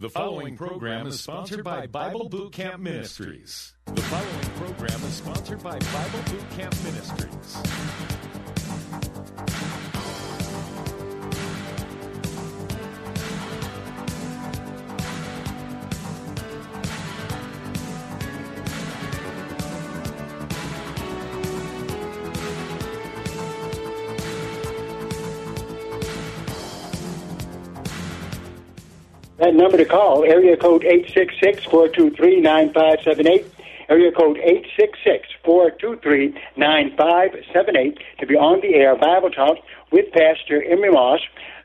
The following program is sponsored by Bible Boot Camp Ministries. The following program is sponsored by Bible Boot Camp Ministries. That number to call, area code 866-423-9578, area code 866-423-9578 to be on the air Bible Talk with Pastor Emery Moss,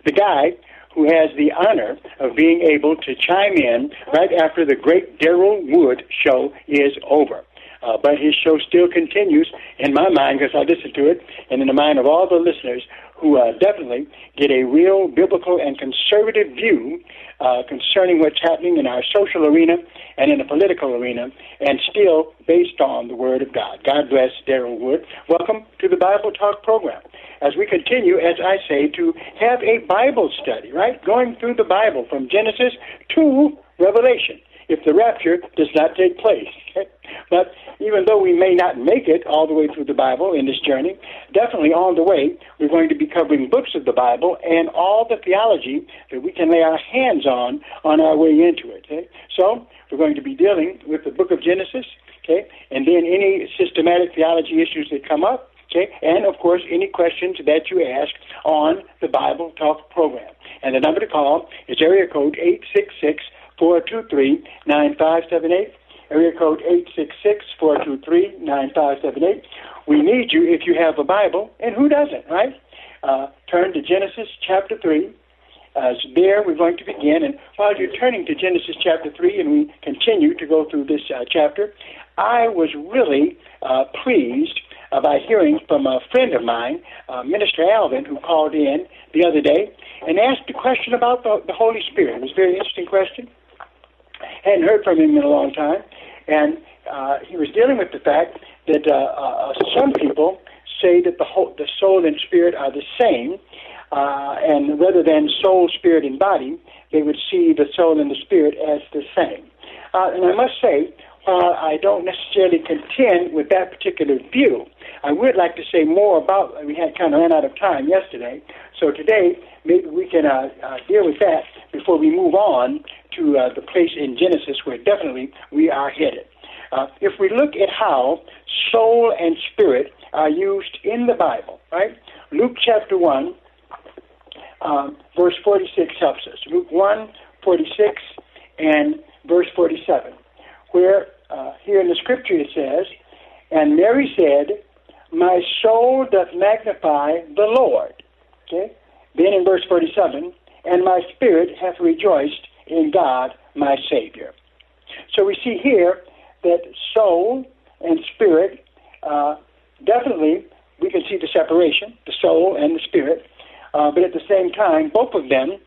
the guy who has the honor of being able to chime in right after the great Daryl Wood show is over. Uh, but his show still continues in my mind because I listen to it, and in the mind of all the listeners who uh, definitely get a real biblical and conservative view uh, concerning what's happening in our social arena and in the political arena, and still based on the Word of God. God bless Daryl Wood. Welcome to the Bible Talk program. As we continue, as I say, to have a Bible study, right? Going through the Bible from Genesis to Revelation if the rapture does not take place. But even though we may not make it all the way through the Bible in this journey, definitely on the way, we're going to be covering books of the Bible and all the theology that we can lay our hands on on our way into it. Okay? So we're going to be dealing with the book of Genesis, okay, and then any systematic theology issues that come up. Okay, and of course, any questions that you ask on the Bible Talk program. And the number to call is area code 866 423 9578. Area code 866 423 9578. We need you if you have a Bible, and who doesn't, right? Uh, turn to Genesis chapter 3. Uh, so there we're going to begin. And while you're turning to Genesis chapter 3 and we continue to go through this uh, chapter, I was really uh, pleased uh, by hearing from a friend of mine, uh, Minister Alvin, who called in the other day and asked a question about the, the Holy Spirit. It was a very interesting question. Hadn't heard from him in a long time. And uh, he was dealing with the fact that uh, uh, some people say that the, whole, the soul and spirit are the same, uh, and rather than soul, spirit, and body, they would see the soul and the spirit as the same. Uh, and I must say, while I don't necessarily contend with that particular view, I would like to say more about. We had kind of ran out of time yesterday, so today maybe we can uh, uh, deal with that before we move on to uh, the place in Genesis where definitely we are headed. Uh, if we look at how soul and spirit are used in the Bible, right? Luke chapter 1, um, verse 46 helps us. Luke 1, 46 and verse 47, where uh, here in the scripture it says, And Mary said, My soul doth magnify the Lord. Okay? Then in verse 47, And my spirit hath rejoiced in God my Savior. So we see here that soul and spirit, uh, definitely we can see the separation, the soul and the spirit, uh, but at the same time, both of them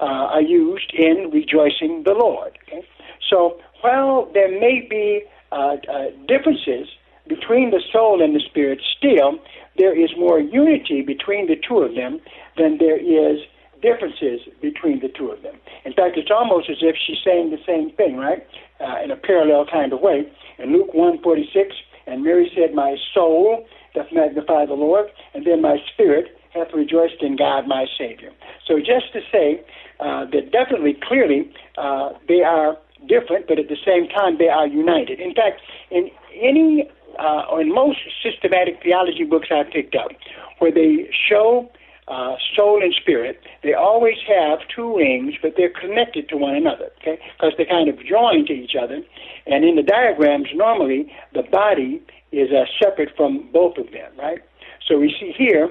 uh, are used in rejoicing the Lord. Okay? So while there may be uh, uh, differences between the soul and the spirit, still there is more unity between the two of them than there is differences between the two of them. In fact, it's almost as if she's saying the same thing, right? Uh, in a parallel kind of way. In Luke 1:46, and Mary said, "My soul doth magnify the Lord, and then my spirit hath rejoiced in God my Savior." So, just to say uh, that definitely, clearly, uh, they are different, but at the same time, they are united. In fact, in any uh, or in most systematic theology books I've picked up, where they show uh, soul and spirit, they always have two wings, but they're connected to one another, okay? Because they're kind of join to each other. And in the diagrams, normally the body is uh, separate from both of them, right? So we see here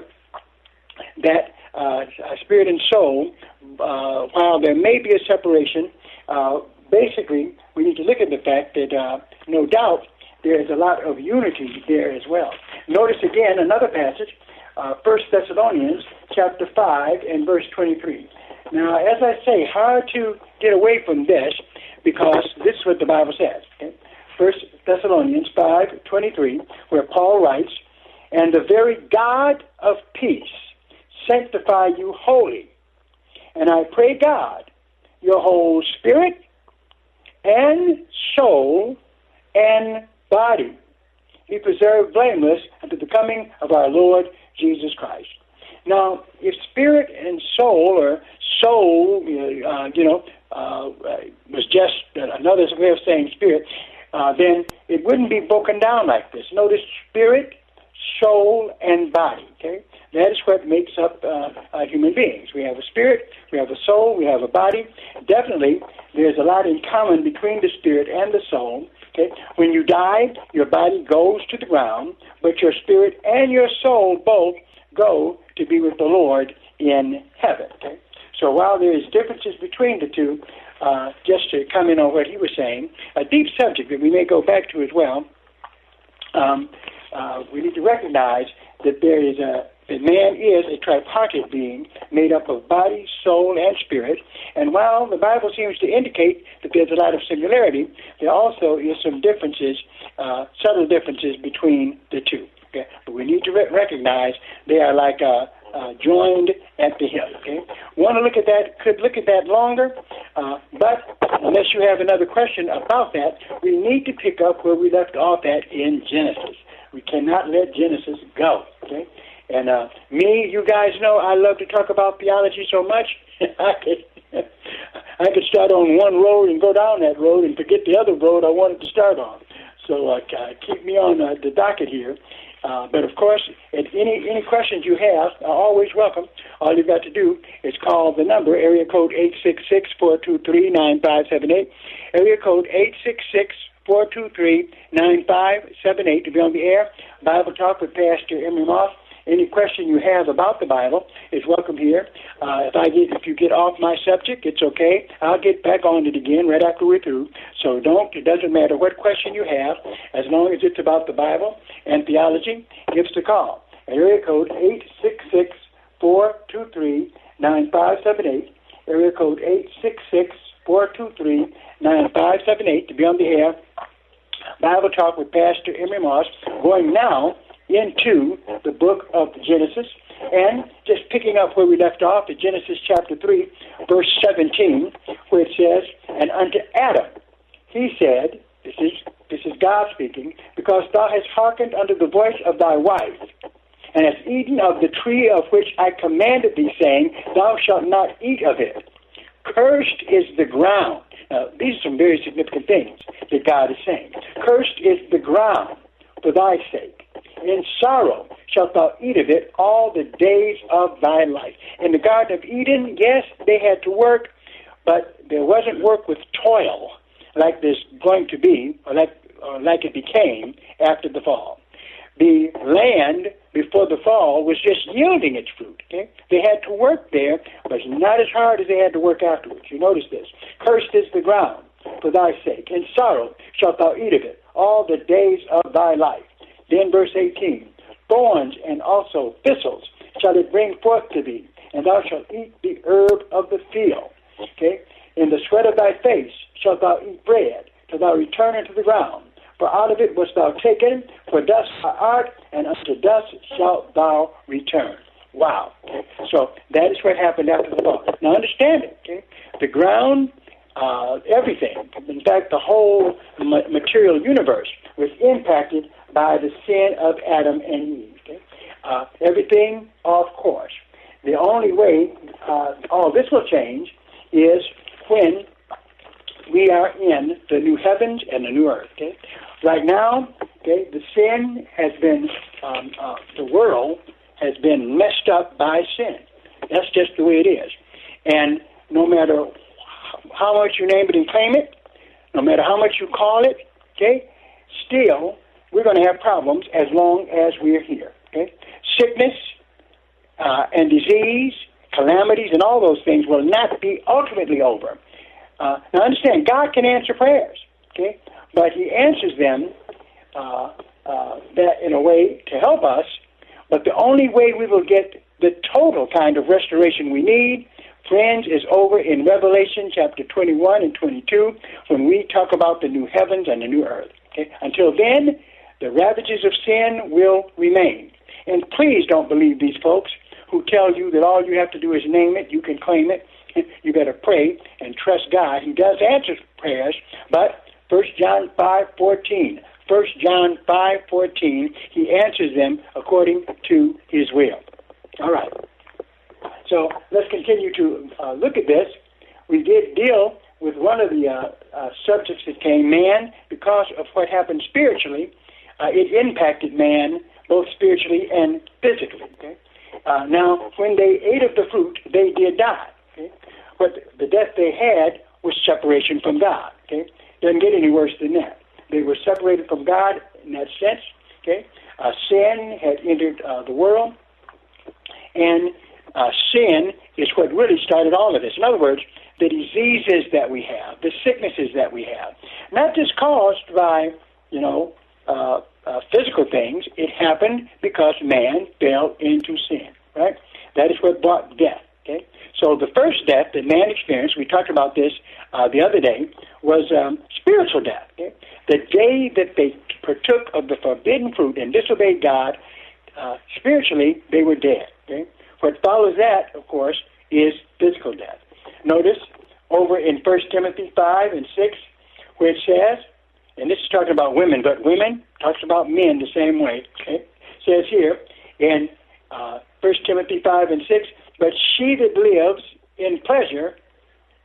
that uh, spirit and soul, uh, while there may be a separation, uh, basically we need to look at the fact that uh, no doubt there is a lot of unity there as well. Notice again another passage, uh, 1 Thessalonians chapter 5 and verse 23. Now, as I say, hard to get away from this because this is what the Bible says. Okay? 1 Thessalonians 5 23, where Paul writes, And the very God of peace sanctify you wholly. And I pray God, your whole spirit and soul and body be preserved blameless unto the coming of our Lord Jesus Christ. Now, if spirit and soul, or soul, uh, you know, uh, was just another way of saying spirit, uh, then it wouldn't be broken down like this. Notice spirit, soul, and body. Okay, that is what makes up uh, uh, human beings. We have a spirit, we have a soul, we have a body. Definitely, there's a lot in common between the spirit and the soul. When you die, your body goes to the ground, but your spirit and your soul both go to be with the Lord in heaven. Okay? So while there is differences between the two, uh, just to comment on what he was saying, a deep subject that we may go back to as well, um, uh, we need to recognize that there is a that man is a tripartite being made up of body, soul, and spirit. And while the Bible seems to indicate that there's a lot of similarity, there also is some differences, uh, subtle differences between the two. Okay? But we need to re- recognize they are like uh, uh, joined at the hip. Okay, want to look at that? Could look at that longer, uh, but unless you have another question about that, we need to pick up where we left off at in Genesis. We cannot let Genesis go. Okay, and uh, me, you guys know, I love to talk about theology so much. I could. I could start on one road and go down that road and forget the other road I wanted to start on. So uh, keep me on uh, the docket here. Uh, but of course, if any any questions you have are always welcome. All you've got to do is call the number area code eight six six four two three nine five seven eight. Area code eight six six four two three nine five seven eight to be on the air. Bible talk with Pastor Emery Moss. Any question you have about the Bible is welcome here. Uh, if I get if you get off my subject, it's okay. I'll get back on it again right after we're through. So don't. It doesn't matter what question you have, as long as it's about the Bible and theology. Give us a call. Area code eight six six four two three nine five seven eight. Area code eight six six four two three nine five seven eight to be on the air. Bible Talk with Pastor Emery Moss. Going now into the book of Genesis. And just picking up where we left off at Genesis chapter 3, verse 17, where it says, And unto Adam he said, This is, this is God speaking, because thou hast hearkened unto the voice of thy wife, and hast eaten of the tree of which I commanded thee, saying, Thou shalt not eat of it. Cursed is the ground. Now, these are some very significant things that God is saying. Cursed is the ground for thy sake in sorrow shalt thou eat of it all the days of thy life. In the Garden of Eden, yes, they had to work, but there wasn't work with toil like there's going to be, or like, or like it became after the fall. The land before the fall was just yielding its fruit. Okay? They had to work there, but not as hard as they had to work afterwards. You notice this. Cursed is the ground for thy sake. In sorrow shalt thou eat of it all the days of thy life. Then verse 18, thorns and also thistles shall it bring forth to thee, and thou shalt eat the herb of the field. Okay? In the sweat of thy face shalt thou eat bread, till thou return into the ground. For out of it wast thou taken, for dust thou art, and unto dust shalt thou return. Wow. Okay? So that is what happened after the fall. Now understand it. Okay? The ground, uh, everything, in fact, the whole ma- material universe was impacted by the sin of Adam and Eve. Okay? Uh, everything off course. The only way uh, all this will change is when we are in the new heavens and the new earth. Okay? Right now, okay, the sin has been, um, uh, the world has been messed up by sin. That's just the way it is. And no matter how much you name it and claim it, no matter how much you call it, okay, still we're going to have problems as long as we're here. Okay, sickness uh, and disease, calamities, and all those things will not be ultimately over. Uh, now, understand, God can answer prayers. Okay, but He answers them uh, uh, that in a way to help us. But the only way we will get the total kind of restoration we need, friends, is over in Revelation chapter 21 and 22 when we talk about the new heavens and the new earth. Okay? Until then, the ravages of sin will remain. And please don't believe these folks who tell you that all you have to do is name it, you can claim it. You better pray and trust God. He does answer prayers, but 1 John 5:14. 1 John 5:14, he answers them according to his will. All right. So let's continue to uh, look at this. We did deal with one of the uh, uh, subjects that came, man, because of what happened spiritually, uh, it impacted man both spiritually and physically. Okay? Uh, now, when they ate of the fruit, they did die. Okay? But the death they had was separation from God. Okay? Doesn't get any worse than that. They were separated from God in that sense. Okay? Uh, sin had entered uh, the world, and uh, sin is what really started all of this. In other words, the diseases that we have, the sicknesses that we have, not just caused by, you know, uh, uh, physical things. It happened because man fell into sin, right? That is what brought death. Okay, so the first death that man experienced, we talked about this uh, the other day, was um, spiritual death. Okay? The day that they partook of the forbidden fruit and disobeyed God, uh, spiritually they were dead. Okay? What follows that, of course, is physical death. Notice over in 1 Timothy 5 and 6, where it says, and this is talking about women, but women talks about men the same way. Okay, says here in uh, 1 Timothy five and six, but she that lives in pleasure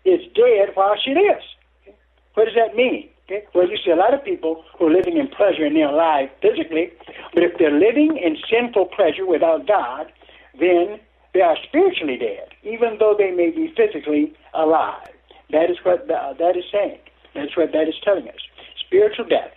is dead while she lives. Okay? What does that mean? Okay? Well, you see a lot of people who are living in pleasure and they're alive physically, but if they're living in sinful pleasure without God, then they are spiritually dead, even though they may be physically alive. That is what uh, that is saying. That's what that is telling us spiritual death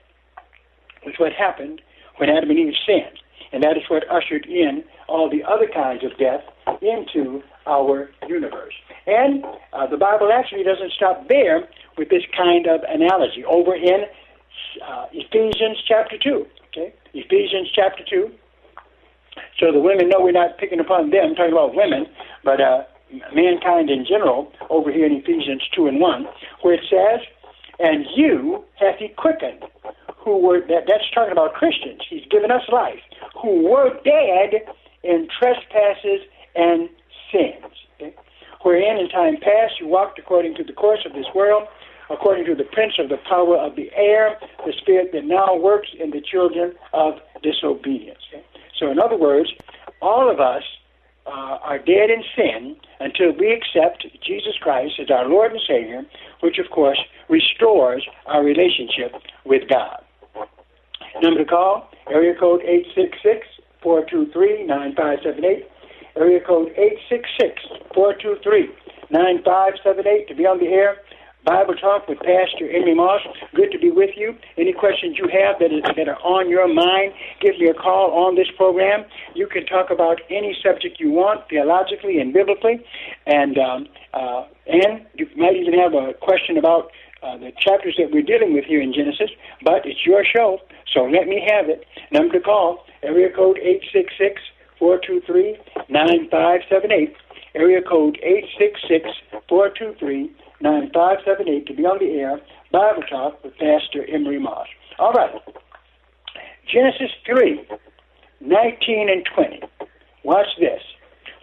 was what happened when Adam and Eve sinned. And that is what ushered in all the other kinds of death into our universe. And uh, the Bible actually doesn't stop there with this kind of analogy. Over in uh, Ephesians chapter 2, okay? Ephesians chapter 2. So the women know we're not picking upon them, talking about women, but uh, mankind in general, over here in Ephesians 2 and 1, where it says, and you hath he quickened, who were that, that's talking about Christians. He's given us life, who were dead in trespasses and sins. Okay? Wherein in time past you walked according to the course of this world, according to the prince of the power of the air, the spirit that now works in the children of disobedience. Okay? So, in other words, all of us uh, are dead in sin until we accept Jesus Christ as our Lord and Savior, which of course restores our relationship with God. Number to call, area code 866-423-9578. Area code 866-423-9578 to be on the air Bible Talk with Pastor Emery Moss. Good to be with you. Any questions you have that, is, that are on your mind, give me a call on this program. You can talk about any subject you want, theologically and biblically, and um, uh, and you might even have a question about uh, the chapters that we're dealing with here in Genesis. But it's your show, so let me have it. Number to call: area code eight six six four two three nine five seven eight. area code 866-423-9578 to be on the air, Bible Talk with Pastor Emery Moss. All right. Genesis 3, 19 and 20. Watch this.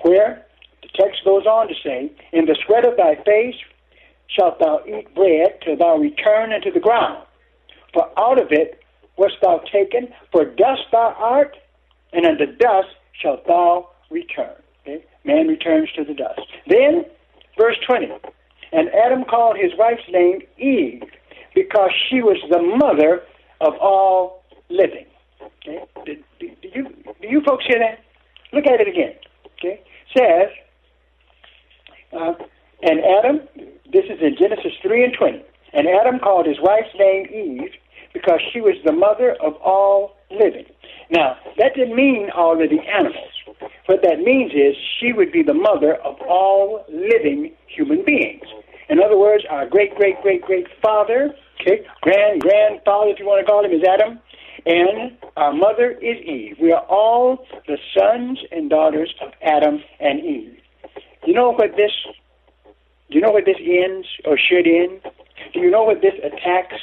Where the text goes on to say, In the sweat of thy face shalt thou eat bread till thou return into the ground. For out of it wast thou taken, for dust thou art, and unto dust shalt thou return. Okay? Man returns to the dust. Then, verse 20, and Adam called his wife's name Eve, because she was the mother of all living. Okay? Do, do, do you, do you folks hear that? Look at it again. Okay? Says, uh, and Adam, this is in Genesis 3 and 20, and Adam called his wife's name Eve because she was the mother of all living. Now, that didn't mean all of the animals. What that means is she would be the mother of all living human beings. In other words, our great, great, great, great father, okay, grand, grandfather, if you want to call him, is Adam, and our mother is Eve. We are all the sons and daughters of Adam and Eve. You know what this? Do you know what this ends or should end? Do you know what this attacks?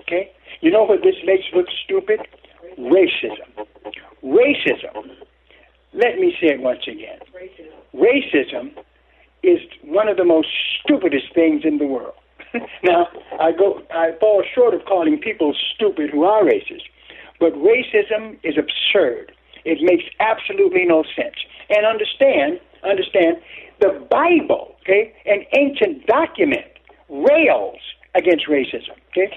Okay. You know what this makes look stupid? Racism. Racism. Let me say it once again. Racism is one of the most stupidest things in the world. now, I go, I fall short of calling people stupid who are racist, but racism is absurd. It makes absolutely no sense. And understand, understand, the Bible, okay, an ancient document, rails against racism. Okay,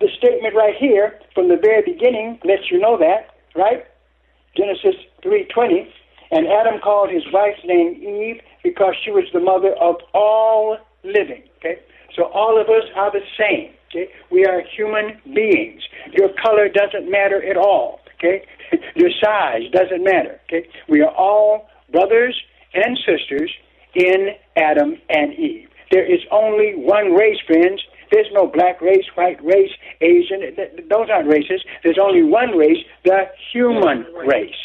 the statement right here from the very beginning lets you know that, right? Genesis 3:20, and Adam called his wife's name Eve because she was the mother of all living. Okay, so all of us are the same. Okay, we are human beings. Your color doesn't matter at all. Okay, your size doesn't matter. Okay, we are all brothers and sisters in Adam and Eve. There is only one race, friends. There's no black race, white race, Asian. Those aren't races. There's only one race, the human race.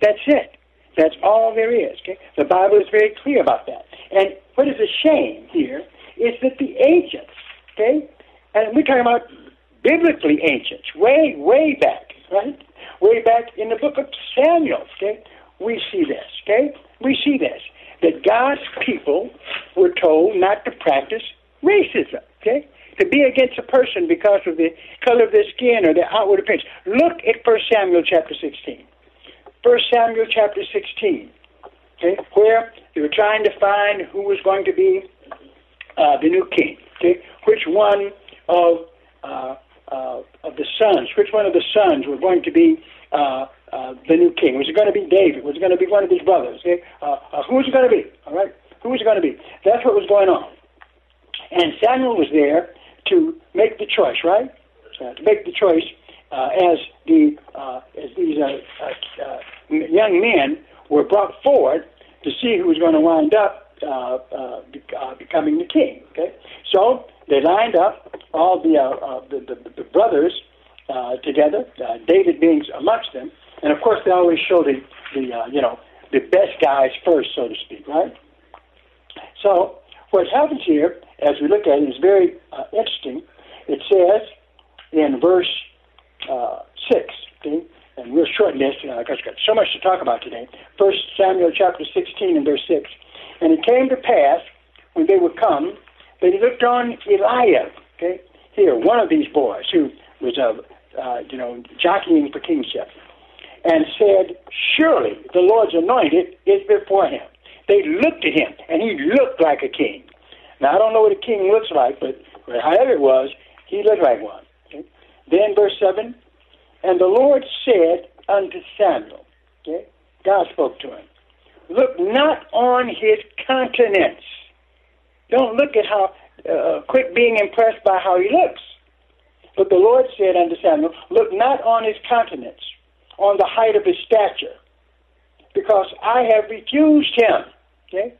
That's it. That's all there is. Okay? The Bible is very clear about that. And what is a shame here is that the ancients, okay, and we're talking about biblically ancients, way, way back, right? Way back in the book of Samuel, okay, we see this, okay? We see this that God's people were told not to practice racism, okay? To be against a person because of the color of their skin or their outward appearance. Look at 1 Samuel chapter 16. 1 Samuel chapter 16, okay, where they were trying to find who was going to be uh, the new king, okay? Which one of uh, uh, of the sons, which one of the sons were going to be uh, uh, the new king? Was it going to be David? Was it going to be one of his brothers? Okay? Uh, uh, who was it going to be? All right, who was it going to be? That's what was going on. And Samuel was there to make the choice, right? Uh, to make the choice uh, as the uh, as these uh, uh, young men were brought forward to see who was going to wind up uh, be, becoming the king. Okay, so they lined up all the the, the, the brothers together, David being amongst them, and of course they always show the the you know the best guys first, so to speak, right? So what happens here, as we look at it, is very uh, interesting. It says in verse uh, six, okay, and we'll shorten this uh, we've got so much to talk about today. First Samuel chapter sixteen and verse six, and it came to pass when they would come that he looked on Eliab, okay, here one of these boys who was a uh, you know, jockeying for kingship, and said, Surely the Lord's anointed is before him. They looked at him, and he looked like a king. Now, I don't know what a king looks like, but however it was, he looked like one. Then, verse 7 And the Lord said unto Samuel, okay? God spoke to him, Look not on his countenance. Don't look at how, uh, quit being impressed by how he looks. But the Lord said unto Samuel, Look not on his countenance, on the height of his stature, because I have refused him. Okay?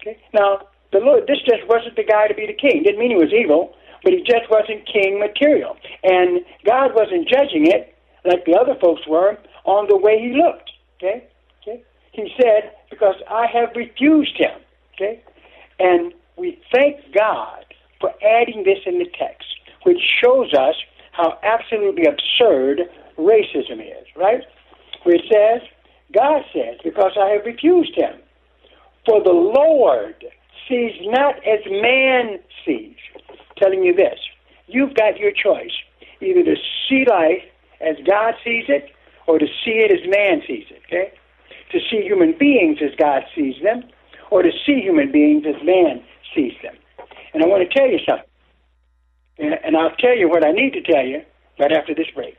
Okay? Now, the Lord, this just wasn't the guy to be the king. Didn't mean he was evil, but he just wasn't king material. And God wasn't judging it like the other folks were on the way he looked. Okay? Okay? He said, Because I have refused him. Okay? And we thank God for adding this in the text, which shows us how absolutely absurd racism is, right? Where it says, God says, because I have refused him. For the Lord sees not as man sees. Telling you this, you've got your choice either to see life as God sees it or to see it as man sees it, okay? To see human beings as God sees them or to see human beings as man sees them. And I want to tell you something. And I'll tell you what I need to tell you right after this break.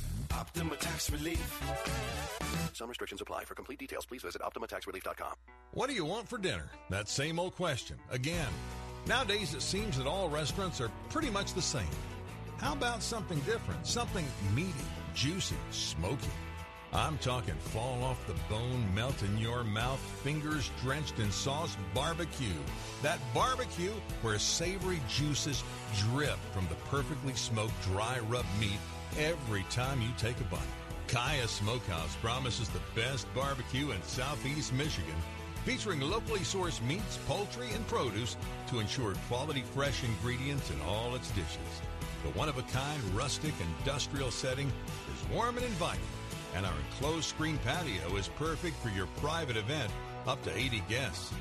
Optima Tax Relief. Some restrictions apply. For complete details, please visit OptimaTaxRelief.com. What do you want for dinner? That same old question. Again. Nowadays, it seems that all restaurants are pretty much the same. How about something different? Something meaty, juicy, smoky. I'm talking fall off the bone, melt in your mouth, fingers drenched in sauce barbecue. That barbecue where savory juices drip from the perfectly smoked dry rub meat every time you take a bite. Caya Smokehouse promises the best barbecue in southeast Michigan, featuring locally sourced meats, poultry, and produce to ensure quality fresh ingredients in all its dishes. The one-of-a-kind rustic industrial setting is warm and inviting, and our enclosed screen patio is perfect for your private event up to 80 guests.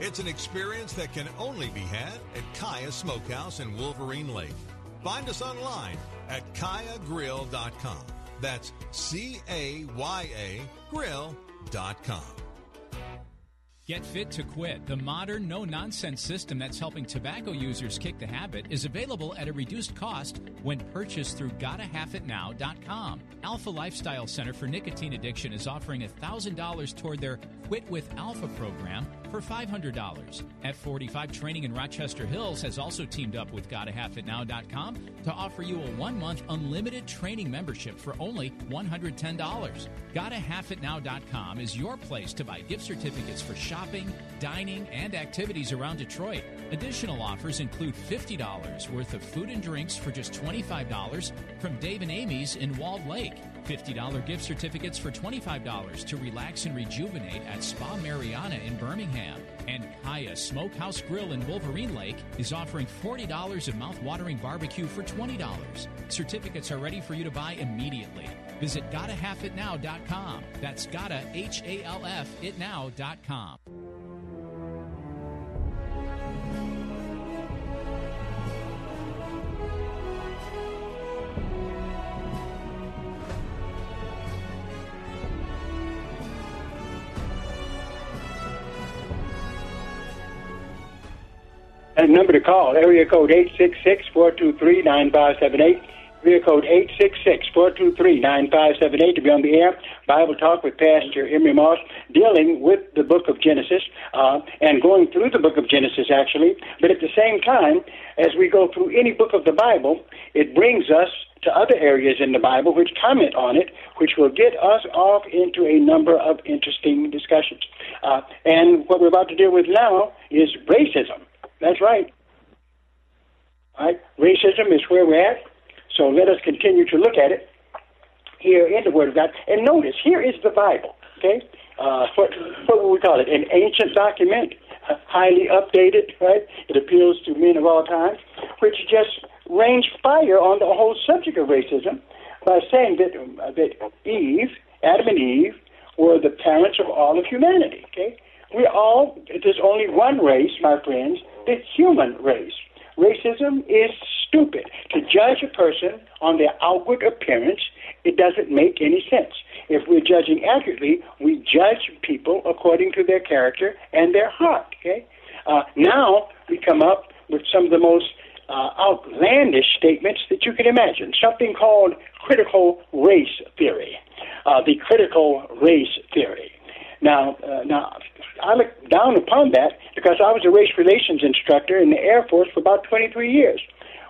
It's an experience that can only be had at Caya Smokehouse in Wolverine Lake. Find us online at cayagrill.com. That's C A Y A grill.com. Get Fit to Quit, the modern, no nonsense system that's helping tobacco users kick the habit, is available at a reduced cost when purchased through GottaHalfItNow.com. Alpha Lifestyle Center for Nicotine Addiction is offering $1,000 toward their Quit with Alpha program for $500. F45 Training in Rochester Hills has also teamed up with to offer you a one month unlimited training membership for only $110. GottaHalfItNow.com is your place to buy gift certificates for shopping, dining, and activities around Detroit. Additional offers include $50 worth of food and drinks for just $25 from Dave and Amy's in Walled Lake. $50 gift certificates for $25 to relax and rejuvenate at Spa Mariana in Birmingham. And Caya Smokehouse Grill in Wolverine Lake is offering $40 of mouth-watering barbecue for $20. Certificates are ready for you to buy immediately. Visit GottaHalfItNow.com. That's Gotta, H-A-L-F, itnow.com. That number to call, area code 866-423-9578. Area code 866-423-9578 to be on the air. Bible Talk with Pastor Emery Moss, dealing with the book of Genesis uh, and going through the book of Genesis, actually. But at the same time, as we go through any book of the Bible, it brings us to other areas in the Bible which comment on it, which will get us off into a number of interesting discussions. Uh, and what we're about to deal with now is racism. That's right. Right. Racism is where we're at. So let us continue to look at it here in the Word of God. And notice, here is the Bible. Okay, uh, what what would we call it? An ancient document, highly updated. Right? It appeals to men of all times, which just rains fire on the whole subject of racism by saying that uh, that Eve, Adam and Eve, were the parents of all of humanity. Okay, we all. There's only one race, my friends, the human race. Racism is stupid. To judge a person on their outward appearance, it doesn't make any sense. If we're judging accurately, we judge people according to their character and their heart. Okay. Uh, now we come up with some of the most uh, outlandish statements that you can imagine. Something called critical race theory. Uh, the critical race theory. Now, uh, now I look down upon that because I was a race relations instructor in the Air Force for about 23 years.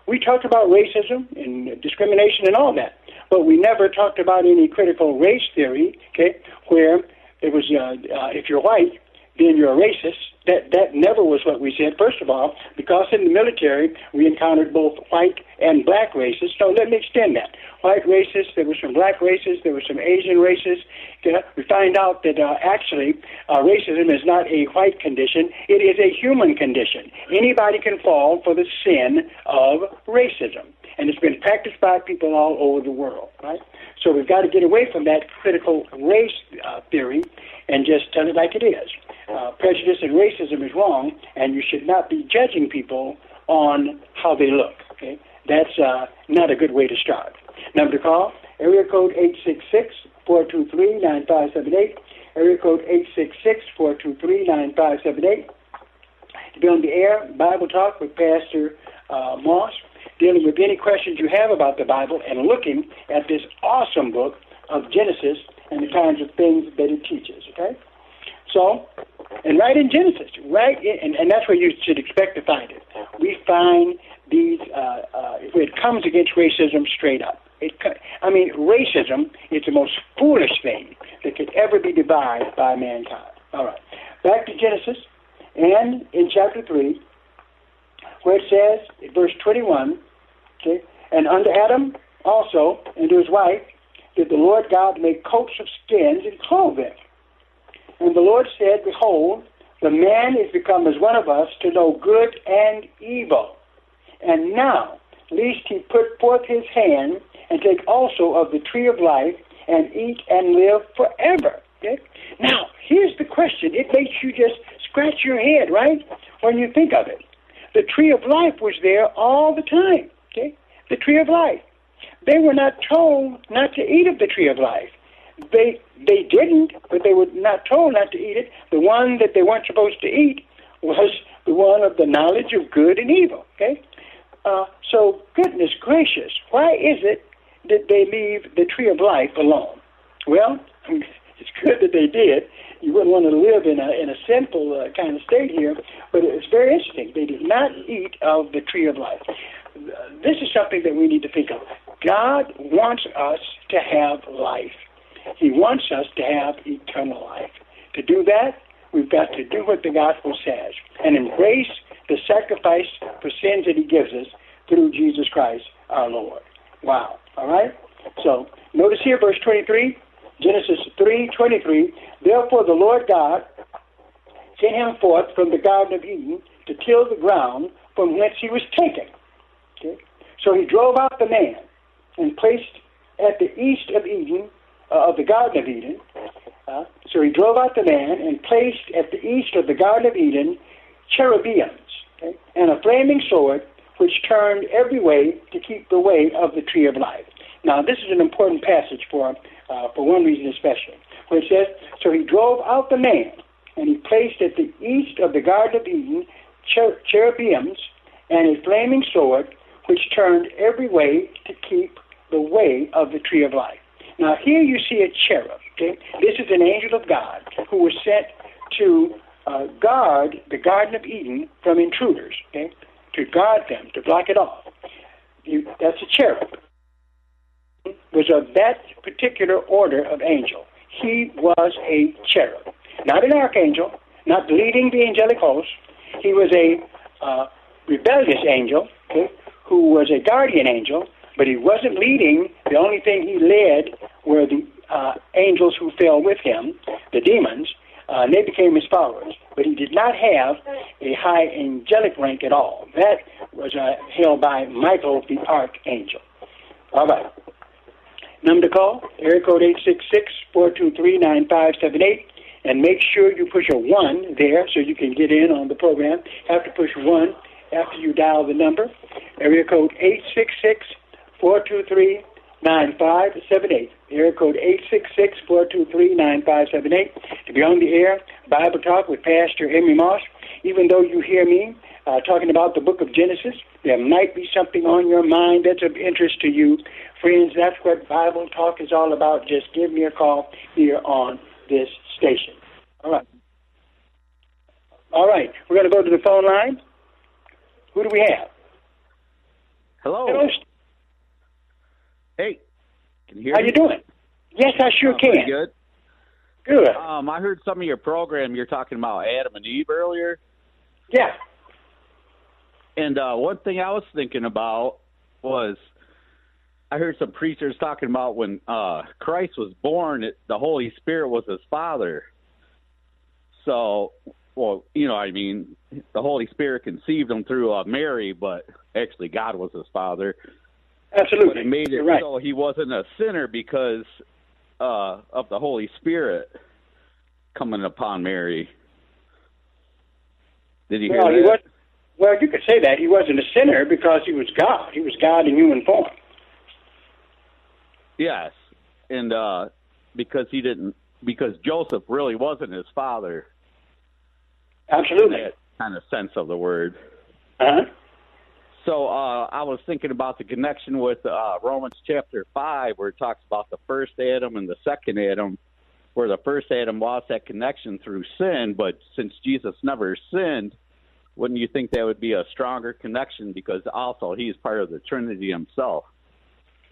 We talked about racism and discrimination and all that, but we never talked about any critical race theory. Okay, where it was uh, uh, if you're white, then you're a racist. That that never was what we said. First of all, because in the military we encountered both white and black racists. So let me extend that. White racists, there were some black racists, there were some Asian racists. We find out that uh, actually uh, racism is not a white condition; it is a human condition. Anybody can fall for the sin of racism, and it's been practiced by people all over the world. Right. So we've got to get away from that critical race uh, theory and just tell it like it is. Uh, prejudice and racism is wrong, and you should not be judging people on how they look. Okay, that's uh, not a good way to start. Number to call: area code eight six six four two three nine five seven eight. Area code eight six six four two three nine five seven eight. To be on the air, Bible talk with Pastor uh, Moss, dealing with any questions you have about the Bible and looking at this awesome book of Genesis and the kinds of things that it teaches. Okay. So, and right in Genesis, right, in, and, and that's where you should expect to find it. We find these, uh, uh, it comes against racism straight up. It, I mean, racism is the most foolish thing that could ever be devised by mankind. All right, back to Genesis, and in chapter 3, where it says, in verse 21, okay, and unto Adam also, and to his wife, did the Lord God make coats of skins and clothe them. And the Lord said, Behold, the man is become as one of us to know good and evil. And now, lest he put forth his hand and take also of the tree of life and eat and live forever. Okay? Now, here's the question. It makes you just scratch your head, right? When you think of it. The tree of life was there all the time. Okay? The tree of life. They were not told not to eat of the tree of life. They they didn't, but they were not told not to eat it. The one that they weren't supposed to eat was the one of the knowledge of good and evil. Okay, uh, so goodness gracious, why is it that they leave the tree of life alone? Well, it's good that they did. You wouldn't want to live in a in a sinful uh, kind of state here, but it's very interesting. They did not eat of the tree of life. This is something that we need to think of. God wants us to have life. He wants us to have eternal life. To do that, we've got to do what the gospel says and embrace the sacrifice for sins that he gives us through Jesus Christ our Lord. Wow. All right? So notice here verse 23, Genesis 3:23, therefore the Lord God sent him forth from the garden of Eden to till the ground from whence he was taken. Okay? So he drove out the man and placed at the east of Eden uh, of the Garden of Eden. Uh, so he drove out the man and placed at the east of the Garden of Eden cherubims okay, and a flaming sword which turned every way to keep the way of the tree of life. Now, this is an important passage for, uh, for one reason especially, where it says, So he drove out the man, and he placed at the east of the Garden of Eden cher- cherubims and a flaming sword which turned every way to keep the way of the tree of life. Now, here you see a cherub. Okay? This is an angel of God who was sent to uh, guard the Garden of Eden from intruders, okay? to guard them, to block it off. You, that's a cherub. Was of that particular order of angel. He was a cherub, not an archangel, not leading the angelic host. He was a uh, rebellious angel okay, who was a guardian angel but he wasn't leading. The only thing he led were the uh, angels who fell with him, the demons, uh, and they became his followers. But he did not have a high angelic rank at all. That was uh, held by Michael the archangel. All right. Number to call, area code 866-423-9578. And make sure you push a 1 there so you can get in on the program. Have to push 1 after you dial the number. Area code 866 423 9578. Area code 866 423 9578. To be on the air, Bible Talk with Pastor Emery Moss. Even though you hear me uh, talking about the book of Genesis, there might be something on your mind that's of interest to you. Friends, that's what Bible Talk is all about. Just give me a call here on this station. All right. All right. We're going to go to the phone line. Who do we have? Hello. Hello. Hey, can you hear How me? you doing? Yes, I sure Oh, can. Good. Good. Um, I heard some of your program. You're talking about Adam and Eve earlier, Yeah. and uh, one thing I was thinking about was I heard some preachers talking about when uh, Christ was born, it, the Holy Spirit was his father. So, well, you know, I mean, the Holy Spirit conceived him through uh, Mary, but actually God was his father. Absolutely. But it made it You're right. so he wasn't a sinner because uh, of the Holy Spirit coming upon Mary. Did you hear well, that? he was. Well, you could say that he wasn't a sinner because he was God. He was God in human form. Yes, and uh, because he didn't, because Joseph really wasn't his father. Absolutely. In that kind of sense of the word. Uh-huh. So uh, I was thinking about the connection with uh, Romans chapter five, where it talks about the first Adam and the second Adam, where the first Adam lost that connection through sin, but since Jesus never sinned, wouldn't you think that would be a stronger connection? Because also he's part of the Trinity himself.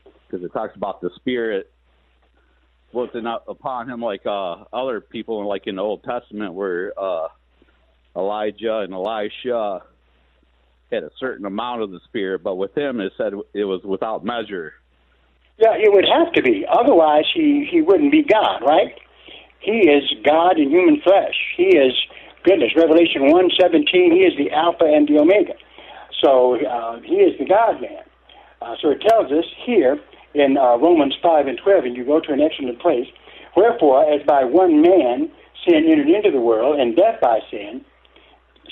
Because it talks about the Spirit wasn't up upon him like uh, other people, like in the Old Testament, where uh, Elijah and Elisha had a certain amount of the Spirit, but with him it said it was without measure. Yeah, it would have to be. Otherwise, he he wouldn't be God, right? He is God in human flesh. He is goodness. Revelation one seventeen. He is the Alpha and the Omega. So uh, he is the God man. Uh, so it tells us here in uh, Romans five and twelve, and you go to an excellent place. Wherefore, as by one man sin entered into the world, and death by sin,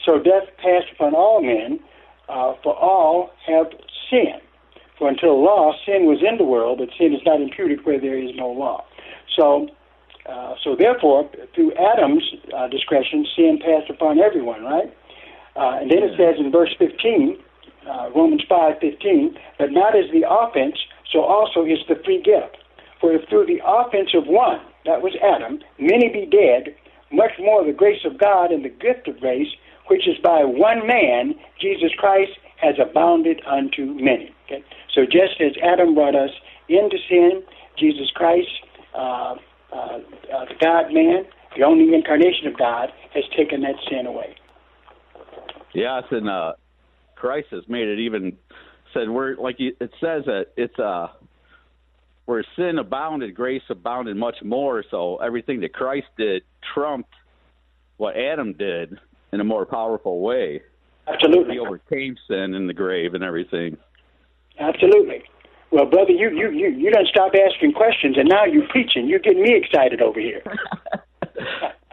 so death passed upon all men, uh, for all have sinned. For until law, sin was in the world, but sin is not imputed where there is no law. So, uh, so therefore, through Adam's uh, discretion, sin passed upon everyone, right? Uh, and then it says in verse 15, uh, Romans 5:15, but not as the offense, so also is the free gift. For if through the offense of one, that was Adam, many be dead, much more the grace of God and the gift of grace, which is by one man, Jesus Christ, has abounded unto many. Okay? So just as Adam brought us into sin, Jesus Christ, uh, uh, uh, the God man, the only incarnation of God, has taken that sin away. Yes, and uh, Christ has made it even said where like it says that it's uh where sin abounded, grace abounded much more. So everything that Christ did trumped what Adam did in a more powerful way. Absolutely, he overcame sin in the grave and everything. Absolutely. Well, brother, you you you you don't stop asking questions, and now you're preaching. You're getting me excited over here.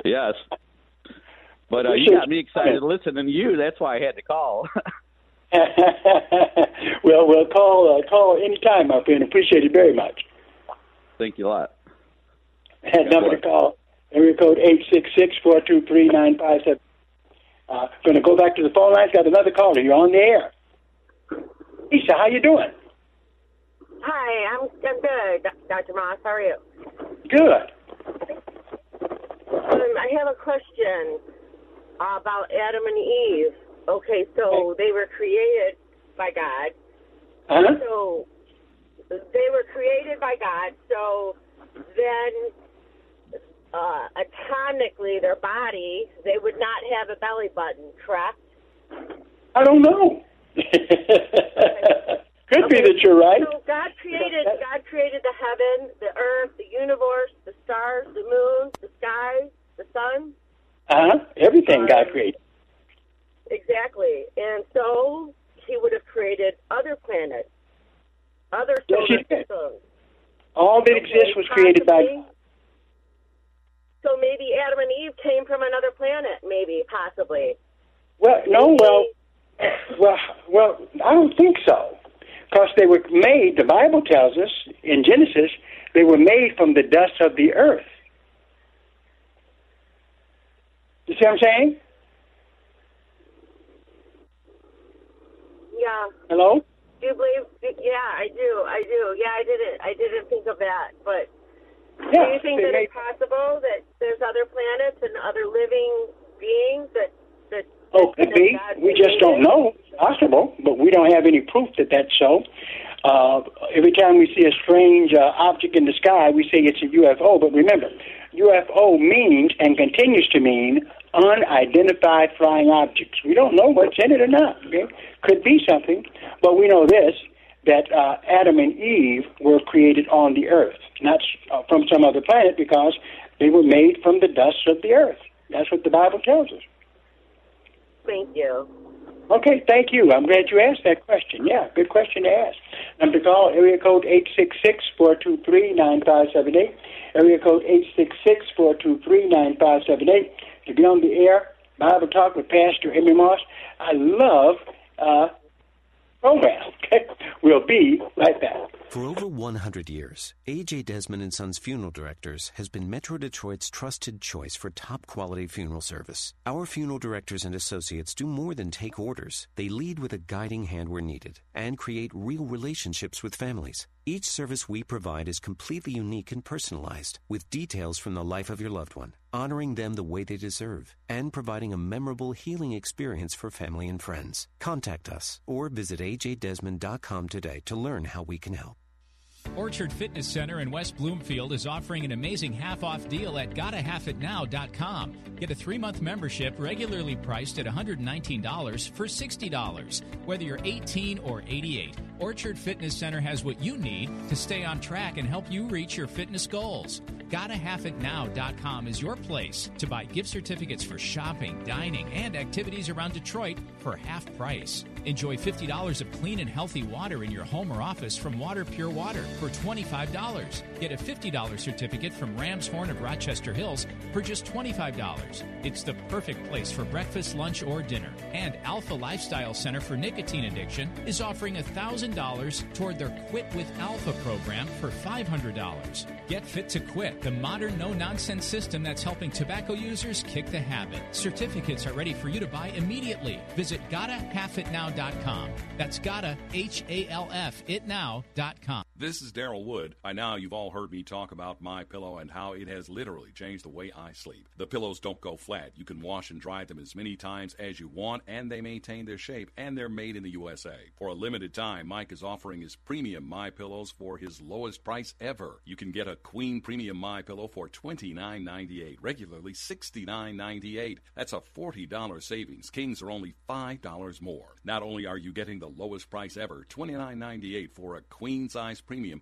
Yes. But uh, you got me excited listening to you. That's why I had to call. well, well, call uh, call anytime, my friend. Appreciate it very much. Thank you a lot. That number to call, area code eight six six four two three nine five seven. Uh, going to go back to the phone lines. Got another caller. You're on the air. Lisa, how you doing? Hi, I'm I'm good, Dr. Moss. How are you? Good. Um, I have a question about Adam and Eve. Okay, so they were created by God. Uh-huh. So they were created by God. So then, uh, atomically, their body they would not have a belly button, correct? I don't know. Could be that you're right. So God created God created the heaven, the earth, the universe, the stars, the moon, the sky, the sun. Uh huh. Everything God created. Exactly. And so he would have created other planets, other Yes, solar did. systems. All that exists was created by. So maybe Adam and Eve came from another planet, maybe, possibly. Well, no, well, Well, well, I don't think so, because they were made. The Bible tells us in Genesis they were made from the dust of the earth. You see what I'm saying? Yeah. Hello. Do you believe? Yeah, I do. I do. Yeah, I didn't. I didn't think of that. But Yeah, do you think that made- it's possible that other planets and other living beings that that? Oh, could that be. God We just don't know. Possible, but we don't have any proof that that's so. Uh, every time we see a strange uh, object in the sky, we say it's a UFO. But remember, UFO means and continues to mean unidentified flying objects. We don't know what's in it or not. Okay? Could be something, but we know this that uh, Adam and Eve were created on the earth, not uh, from some other planet, because they were made from the dust of the earth. That's what the Bible tells us. Thank you. Okay, thank you. I'm glad you asked that question. Yeah, good question to ask. Number to call, area code 866-423-9578. Area code 866-423-9578. To be on the air, Bible Talk with Pastor Emery Moss. I love uh, program. Okay, we'll be right back. For over 100 years, AJ Desmond and Sons Funeral Directors has been Metro Detroit's trusted choice for top quality funeral service. Our funeral directors and associates do more than take orders. They lead with a guiding hand where needed and create real relationships with families. Each service we provide is completely unique and personalized, with details from the life of your loved one, honoring them the way they deserve, and providing a memorable healing experience for family and friends. Contact us or visit ajdesmond.com today to learn how we can help. Orchard Fitness Center in West Bloomfield is offering an amazing half off deal at gottahalfitnow.com. Get a three month membership regularly priced at $119 for $60. Whether you're 18 or 88, Orchard Fitness Center has what you need to stay on track and help you reach your fitness goals. GottaHalfItNow.com is your place to buy gift certificates for shopping, dining, and activities around Detroit for half price. Enjoy $50 of clean and healthy water in your home or office from Water Pure Water for $25. Get a $50 certificate from Ram's Horn of Rochester Hills for just $25. It's the perfect place for breakfast, lunch, or dinner. And Alpha Lifestyle Center for Nicotine Addiction is offering $1,000 toward their Quit with Alpha program for $500. Get Fit to Quit, the modern no nonsense system that's helping tobacco users kick the habit. Certificates are ready for you to buy immediately. Visit gottahalfitnow.com. That's gotta, H A L F, itnow.com. This is Daryl Wood. By now, you've all heard me talk about My Pillow and how it has literally changed the way I sleep. The pillows don't go flat. You can wash and dry them as many times as you want, and they maintain their shape, and they're made in the USA. For a limited time, Mike is offering his premium My Pillows for his lowest price ever. You can get a Queen Premium My Pillow for $29.98, regularly $69.98. That's a $40 savings. Kings are only $5 more. Not only are you getting the lowest price ever, $29.98 for a queen size premium,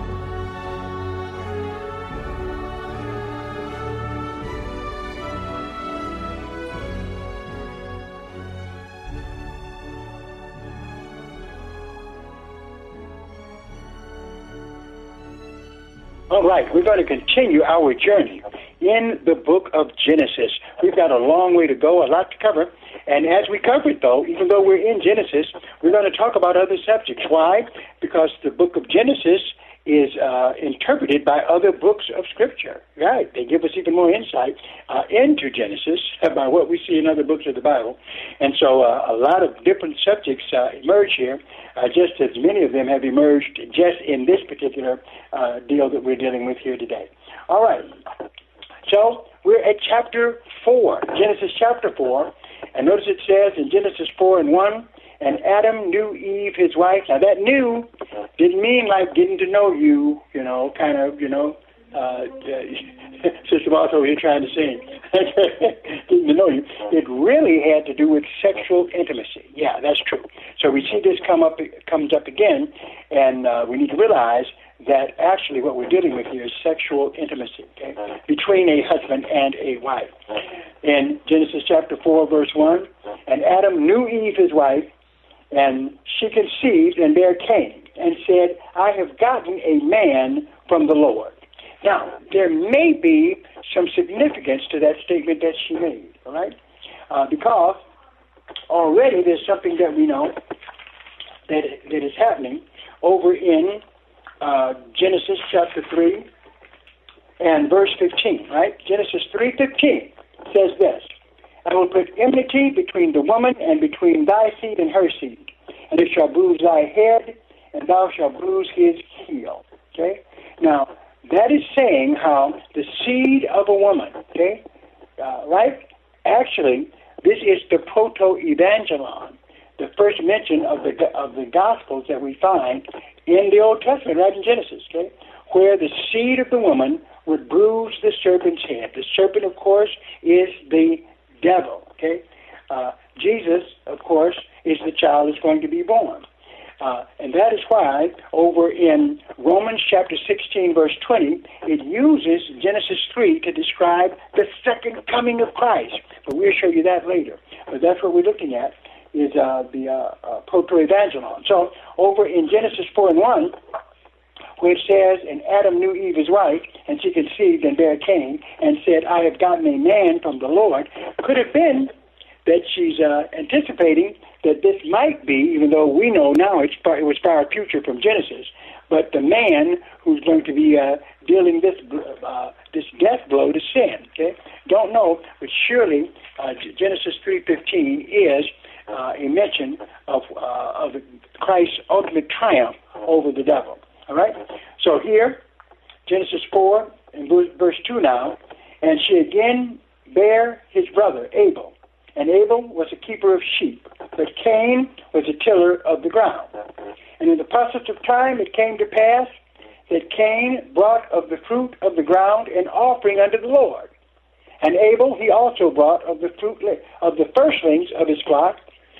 All right, we're going to continue our journey in the book of Genesis. We've got a long way to go, a lot to cover. And as we cover it, though, even though we're in Genesis, we're going to talk about other subjects. Why? Because the book of Genesis is uh, interpreted by other books of Scripture. Right? They give us even more insight uh, into Genesis by what we see in other books of the Bible. And so uh, a lot of different subjects uh, emerge here, uh, just as many of them have emerged just in this particular uh, deal that we're dealing with here today. All right. So we're at chapter 4, Genesis chapter 4. And notice it says in Genesis 4 and 1, and Adam knew Eve, his wife. Now that knew didn't mean like getting to know you, you know, kind of, you know, uh, Sister Moss over here trying to sing. Getting to know you. It really had to do with sexual intimacy. Yeah, that's true. So we see this come up comes up again, and uh, we need to realize that actually what we're dealing with here is sexual intimacy okay, between a husband and a wife. In Genesis chapter 4, verse 1, and Adam knew Eve, his wife, and she conceived and bare Cain, and said, I have gotten a man from the Lord. Now, there may be some significance to that statement that she made, all right? Uh, because already there's something that we know that, that is happening over in uh, Genesis chapter 3 and verse 15, right? Genesis 3.15 says this, I will put enmity between the woman and between thy seed and her seed, and it shall bruise thy head, and thou shalt bruise his heel. Okay? Now, that is saying how the seed of a woman, okay, uh, right? Actually, this is the proto-evangelium, the first mention of the of the Gospels that we find in the Old Testament, right in Genesis, okay, where the seed of the woman would bruise the serpent's head. The serpent, of course, is the devil. Okay, uh, Jesus, of course, is the child that's going to be born. Uh, and that is why over in Romans chapter 16, verse 20, it uses Genesis 3 to describe the second coming of Christ. But we'll show you that later. But that's what we're looking at is uh, the uh, uh, proto-evangelium. So over in Genesis 4 and 1, where it says, And Adam knew Eve his wife, and she conceived and bare Cain, and said, I have gotten a man from the Lord, could have been that she's uh, anticipating that this might be, even though we know now it's far, it was far future from Genesis, but the man who's going to be uh, dealing this uh, this death blow to sin. Okay, don't know, but surely uh, Genesis three fifteen is uh, a mention of uh, of Christ's ultimate triumph over the devil. All right. So here, Genesis four and verse two now, and she again bare his brother Abel and Abel was a keeper of sheep, but Cain was a tiller of the ground. And in the process of time it came to pass that Cain brought of the fruit of the ground an offering unto the Lord. And Abel he also brought of the fruit of the firstlings of his flock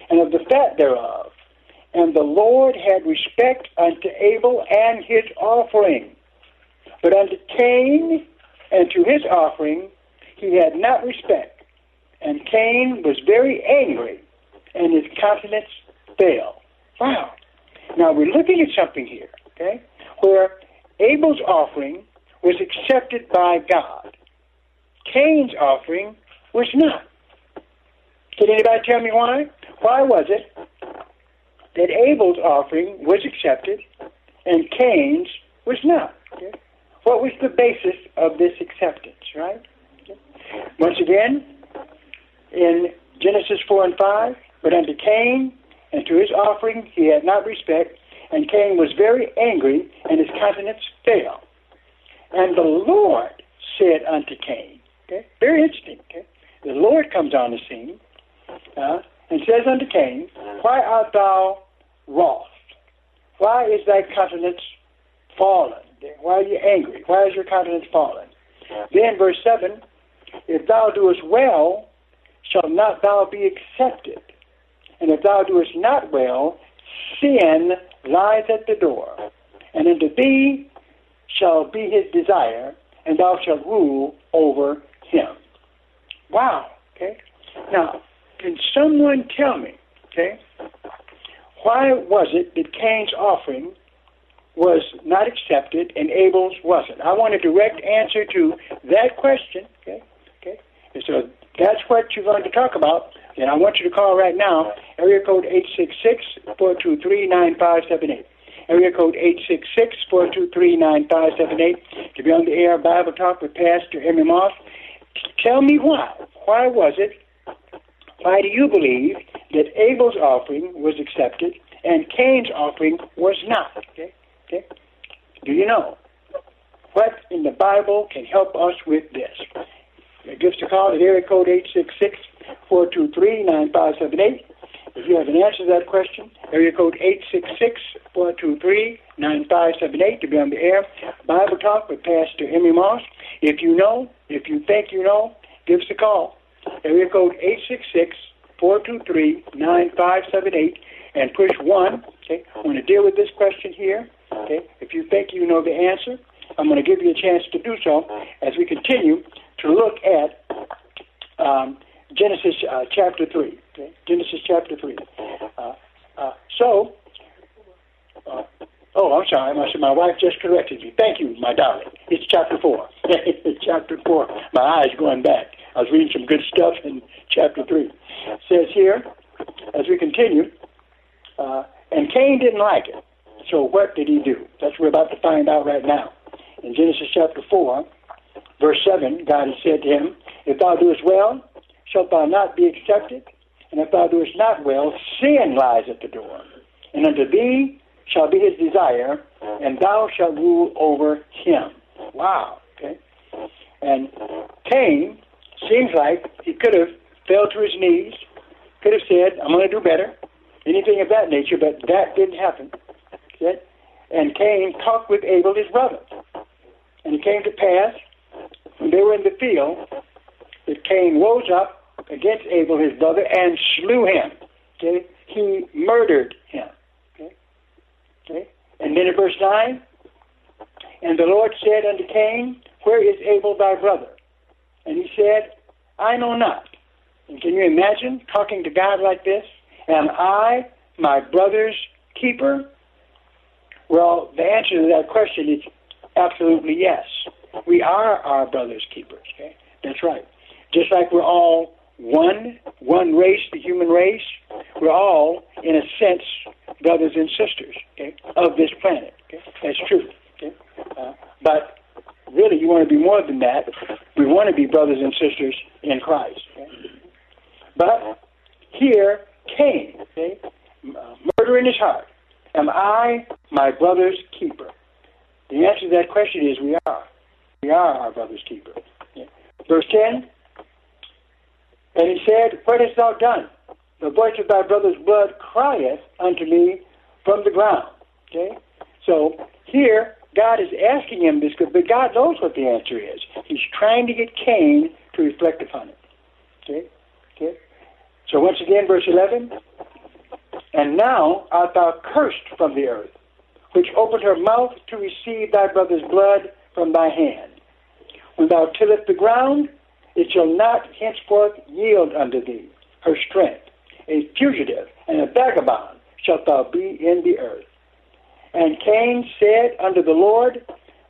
and of the fat thereof. And the Lord had respect unto Abel and his offering. But unto Cain and to his offering he had not respect. And Cain was very angry, and his countenance fell. Wow. Now we're looking at something here, okay, where Abel's offering was accepted by God. Cain's offering was not. Can anybody tell me why? Why was it that Abel's offering was accepted and Cain's was not? Okay? What was the basis of this acceptance, right? Okay. Once again, in Genesis 4 and 5, but unto Cain and to his offering he had not respect, and Cain was very angry, and his countenance fell. And the Lord said unto Cain, okay, very interesting, okay, the Lord comes on the scene uh, and says unto Cain, Why art thou wroth? Why is thy countenance fallen? Why are you angry? Why is your countenance fallen? Then, verse 7 If thou doest well, shall not thou be accepted. And if thou doest not well, sin lies at the door. And unto thee shall be his desire, and thou shalt rule over him. Wow. Okay. Now, can someone tell me, okay, why was it that Cain's offering was not accepted and Abel's wasn't? I want a direct answer to that question. Okay. Okay. And so that's what you're going to talk about, and I want you to call right now, area code 866-423-9578. Area code 866-423-9578 to be on the air Bible Talk with Pastor Emery Moss. Tell me why. Why was it? Why do you believe that Abel's offering was accepted and Cain's offering was not? Okay? Okay? Do you know? What in the Bible can help us with this? Give us a call at area code 866-423-9578. If you have an answer to that question, area code 866-423-9578 to be on the air. Bible Talk with Pastor Emery Moss. If you know, if you think you know, give us a call. Area code 866-423-9578 and push 1. Okay, I'm going to deal with this question here. Okay, if you think you know the answer, I'm going to give you a chance to do so as we continue to look at um, Genesis uh, chapter 3. Okay? Genesis chapter 3. Uh, uh, so, uh, oh, I'm sorry. My, my wife just corrected me. Thank you, my darling. It's chapter 4. it's chapter 4. My eyes going back. I was reading some good stuff in chapter 3. It says here, as we continue, uh, and Cain didn't like it. So what did he do? That's what we're about to find out right now. In Genesis chapter 4, verse 7, God has said to him, If thou doest well, shalt thou not be accepted? And if thou doest not well, sin lies at the door. And unto thee shall be his desire, and thou shalt rule over him. Wow. Okay. And Cain seems like he could have fell to his knees, could have said, I'm going to do better, anything of that nature, but that didn't happen. Okay? And Cain talked with Abel, his brother. And it came to pass, when they were in the field, that Cain rose up against Abel, his brother, and slew him. Okay? He murdered him. Okay? Okay? And then in verse 9, and the Lord said unto Cain, Where is Abel thy brother? And he said, I know not. And can you imagine talking to God like this? Am I my brother's keeper? Well, the answer to that question is absolutely yes. We are our brother's keepers. Okay? That's right. Just like we're all one, one race, the human race, we're all, in a sense, brothers and sisters okay, of this planet. Okay? That's true. Okay? Uh, but really, you want to be more than that. We want to be brothers and sisters in Christ. Okay? But here, Cain, okay, murder in his heart. Am I my brother's keeper? The answer to that question is we are. We are our brother's keeper. Verse 10 And he said, What hast thou done? The voice of thy brother's blood crieth unto me from the ground. Okay? So here, God is asking him this, but God knows what the answer is. He's trying to get Cain to reflect upon it. Okay? Okay? So once again, verse 11. And now art thou cursed from the earth, which opened her mouth to receive thy brother's blood from thy hand. When thou tillest the ground, it shall not henceforth yield unto thee her strength. A fugitive and a vagabond shalt thou be in the earth. And Cain said unto the Lord,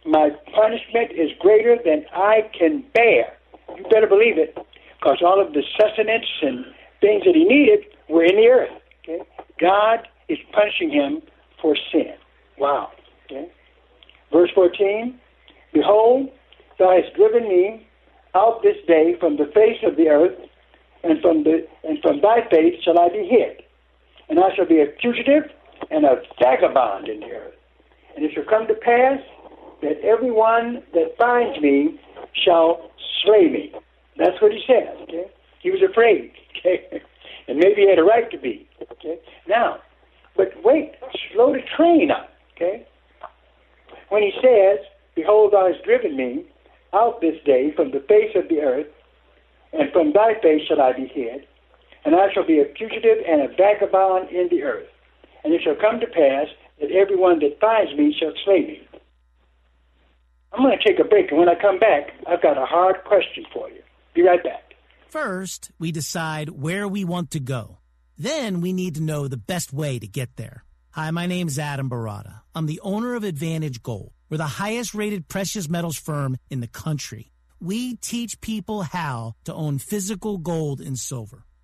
My punishment is greater than I can bear. You better believe it, because all of the sustenance and things that he needed were in the earth. Okay? God is punishing him for sin. Wow. Okay? Verse 14 Behold, thou hast driven me out this day from the face of the earth, and from, the, and from thy face shall I be hid. And I shall be a fugitive and a vagabond in the earth. And it shall come to pass that everyone that finds me shall slay me. That's what he said. Okay? He was afraid. Okay? And maybe he had a right to be. Okay? Now, but wait, slow the train up. Okay? When he says, Behold, thou hast driven me out this day from the face of the earth, and from thy face shall I be hid, and I shall be a fugitive and a vagabond in the earth. And it shall come to pass that everyone that finds me shall slay me. I'm going to take a break, and when I come back, I've got a hard question for you. Be right back. First, we decide where we want to go. Then we need to know the best way to get there. Hi, my name is Adam Baratta. I'm the owner of Advantage Gold. We're the highest rated precious metals firm in the country. We teach people how to own physical gold and silver.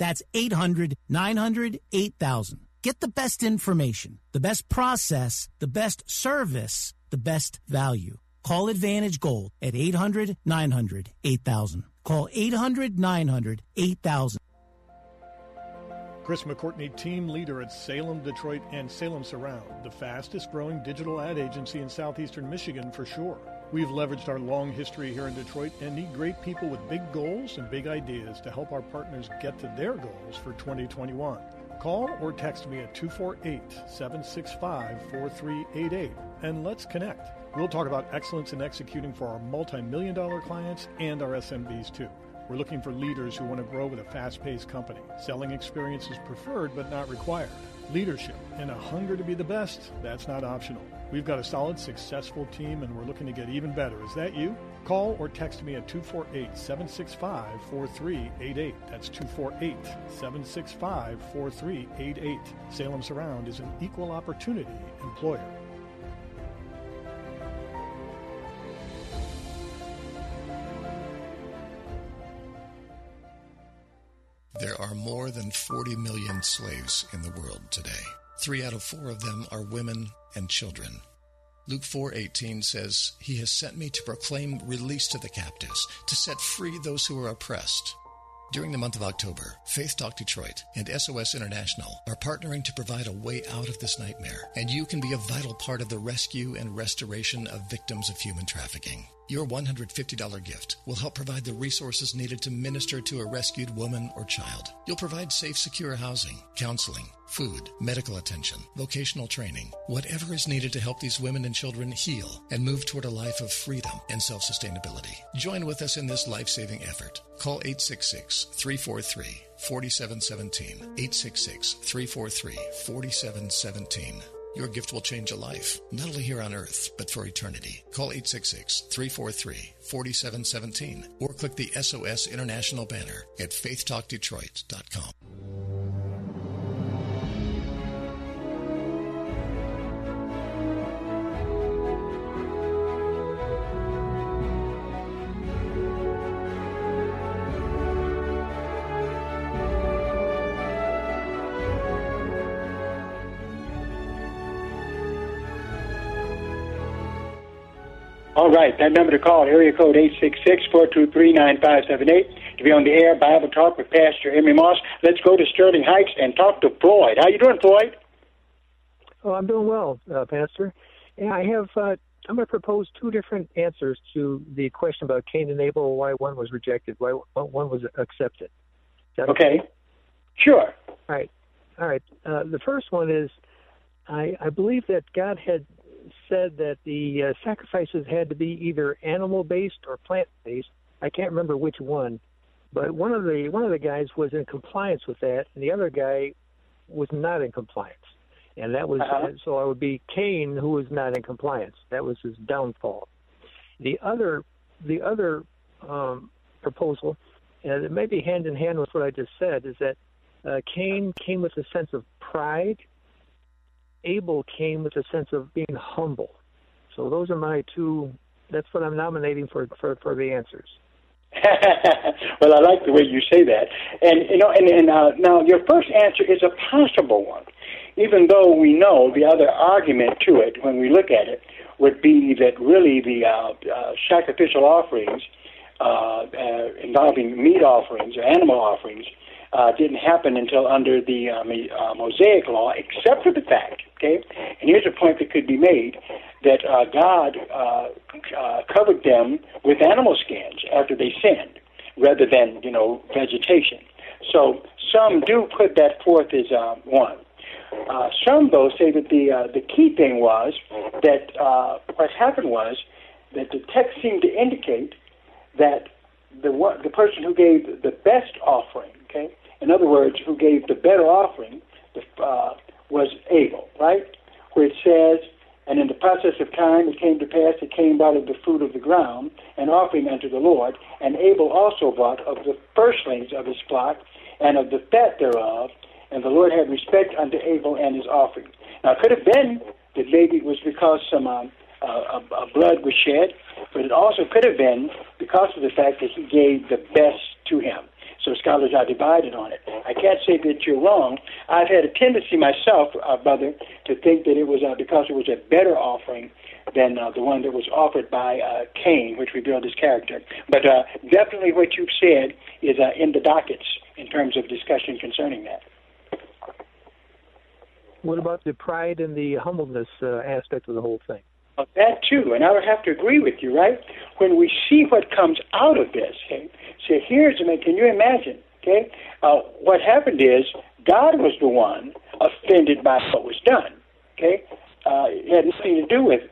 That's 800 900 8000. Get the best information, the best process, the best service, the best value. Call Advantage Gold at 800 900 8000. Call 800 900 8000. Chris McCourtney, team leader at Salem, Detroit, and Salem Surround, the fastest growing digital ad agency in southeastern Michigan for sure. We've leveraged our long history here in Detroit and need great people with big goals and big ideas to help our partners get to their goals for 2021. Call or text me at 248 765 4388 and let's connect. We'll talk about excellence in executing for our multi million dollar clients and our SMBs too. We're looking for leaders who want to grow with a fast paced company. Selling experience is preferred but not required. Leadership and a hunger to be the best, that's not optional. We've got a solid, successful team and we're looking to get even better. Is that you? Call or text me at 248 765 4388. That's 248 765 4388. Salem Surround is an equal opportunity employer. There are more than 40 million slaves in the world today. Three out of four of them are women and children. Luke 4:18 says, "He has sent me to proclaim release to the captives, to set free those who are oppressed." During the month of October, Faith Talk Detroit and SOS International are partnering to provide a way out of this nightmare, and you can be a vital part of the rescue and restoration of victims of human trafficking. Your $150 gift will help provide the resources needed to minister to a rescued woman or child. You'll provide safe, secure housing, counseling, food, medical attention, vocational training, whatever is needed to help these women and children heal and move toward a life of freedom and self sustainability. Join with us in this life saving effort. Call 866 343 4717. 866 343 4717. Your gift will change a life, not only here on earth, but for eternity. Call 866 343 4717 or click the SOS International banner at faithtalkdetroit.com. All right, that number to call, area code 866-423-9578 to be on the air, Bible Talk with Pastor Emery Moss. Let's go to Sterling Heights and talk to Floyd. How you doing, Floyd? Oh, I'm doing well, uh, Pastor. And I have, uh, I'm going to propose two different answers to the question about Cain and Abel, why one was rejected, why one was accepted. okay? okay? Sure. All right. All right. Uh, the first one is I, I believe that God had said that the uh, sacrifices had to be either animal based or plant based. I can't remember which one, but one of the one of the guys was in compliance with that, and the other guy was not in compliance. And that was uh-huh. so it would be Cain who was not in compliance. That was his downfall. The other the other um, proposal, and it may be hand in hand with what I just said, is that uh, Cain came with a sense of pride Abel came with a sense of being humble. So those are my two. That's what I'm nominating for for, for the answers. well, I like the way you say that, and you know, and, and uh, now your first answer is a possible one, even though we know the other argument to it when we look at it would be that really the uh, uh, sacrificial offerings uh, uh, involving meat offerings or animal offerings uh, didn't happen until under the um, uh, Mosaic law, except for the fact, okay, and here's a point that could be made, that uh, God uh, uh, covered them with animal skins after they sinned, rather than, you know, vegetation. So some do put that forth as uh, one. Some, though, say that the the key thing was that what happened was that the text seemed to indicate that the the person who gave the best offering, okay, in other words, who gave the better offering uh, was Abel, right? Where it says, and in the process of time it came to pass it came out of the fruit of the ground, an offering unto the Lord, and Abel also brought of the firstlings of his flock and of the fat thereof, and the Lord had respect unto Abel and his offering. Now, it could have been that maybe it was because some um, uh, uh, blood was shed, but it also could have been because of the fact that he gave the best to him. So scholars are divided on it. I can't say that you're wrong. I've had a tendency myself, uh, brother, to think that it was uh, because it was a better offering than uh, the one that was offered by uh, Cain, which revealed his character. But uh, definitely what you've said is uh, in the dockets in terms of discussion concerning that. What about the pride and the humbleness uh, aspect of the whole thing? Uh, that too, and I would have to agree with you, right? When we see what comes out of this, okay, so here's, I mean, can you imagine, okay? Uh, what happened is God was the one offended by what was done, okay? Uh, it had nothing to do with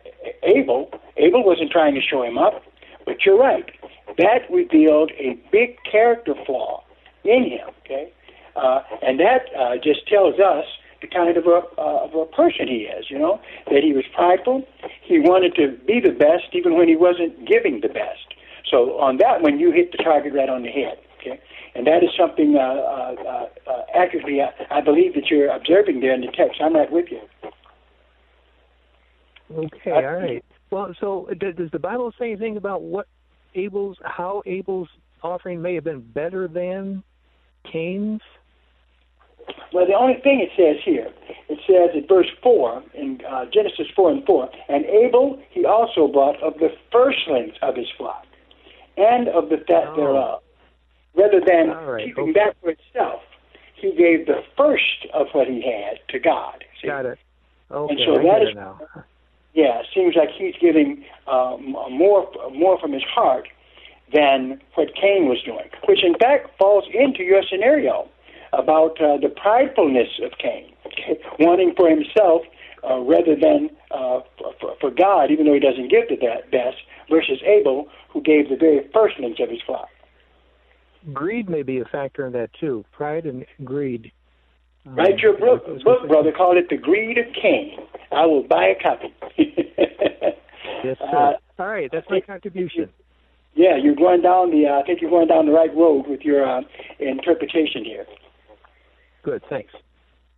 Abel. Abel wasn't trying to show him up, but you're right. That revealed a big character flaw in him, okay? Uh, and that uh, just tells us the kind of a, uh, of a person he is, you know, that he was prideful. He wanted to be the best even when he wasn't giving the best. So on that one, you hit the target right on the head, okay? And that is something uh, uh, uh, uh accurately, I, I believe that you're observing there in the text. I'm right with you. Okay, all right. Well, so does the Bible say anything about what Abel's, how Abel's offering may have been better than Cain's? Well, the only thing it says here, it says in verse 4, in uh, Genesis 4 and 4, and Abel he also brought of the firstlings of his flock and of the fat oh. thereof. Rather than right. keeping okay. that for itself, he gave the first of what he had to God. See? Got it. Okay, and so I that is, now. yeah, it seems like he's giving uh, more more from his heart than what Cain was doing, which in fact falls into your scenario about uh, the pridefulness of Cain, okay? wanting for himself uh, rather than uh, for, for God, even though he doesn't give the best, versus Abel, who gave the very firstlings of his flock. Greed may be a factor in that too. Pride and greed. Um, Write your book, book, brother. Call it "The Greed of Cain." I will buy a copy. yes, sir. Uh, All right, that's my contribution. Yeah, you're going down the. Uh, I think you're going down the right road with your uh, interpretation here. Good, thanks.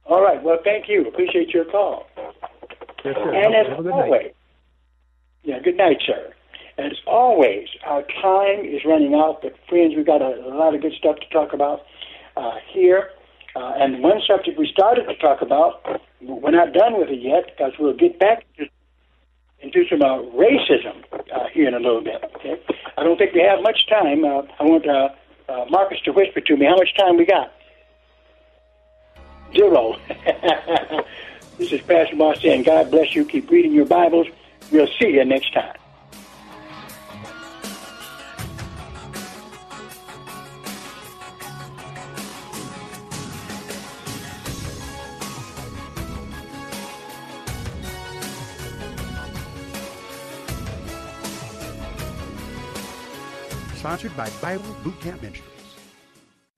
All right. Well, thank you. Appreciate your call. Yes, sir. And as always, night. yeah, good night, sir. As always, our time is running out, but friends, we've got a, a lot of good stuff to talk about uh, here. Uh, and one subject we started to talk about, we're not done with it yet because we'll get back to, into some uh, racism uh, here in a little bit. Okay, I don't think we have much time. Uh, I want uh, uh, Marcus to whisper to me how much time we got. Zero. this is Pastor Moss saying, God bless you. Keep reading your Bibles. We'll see you next time. Sponsored by Bible Boot Camp Ministry.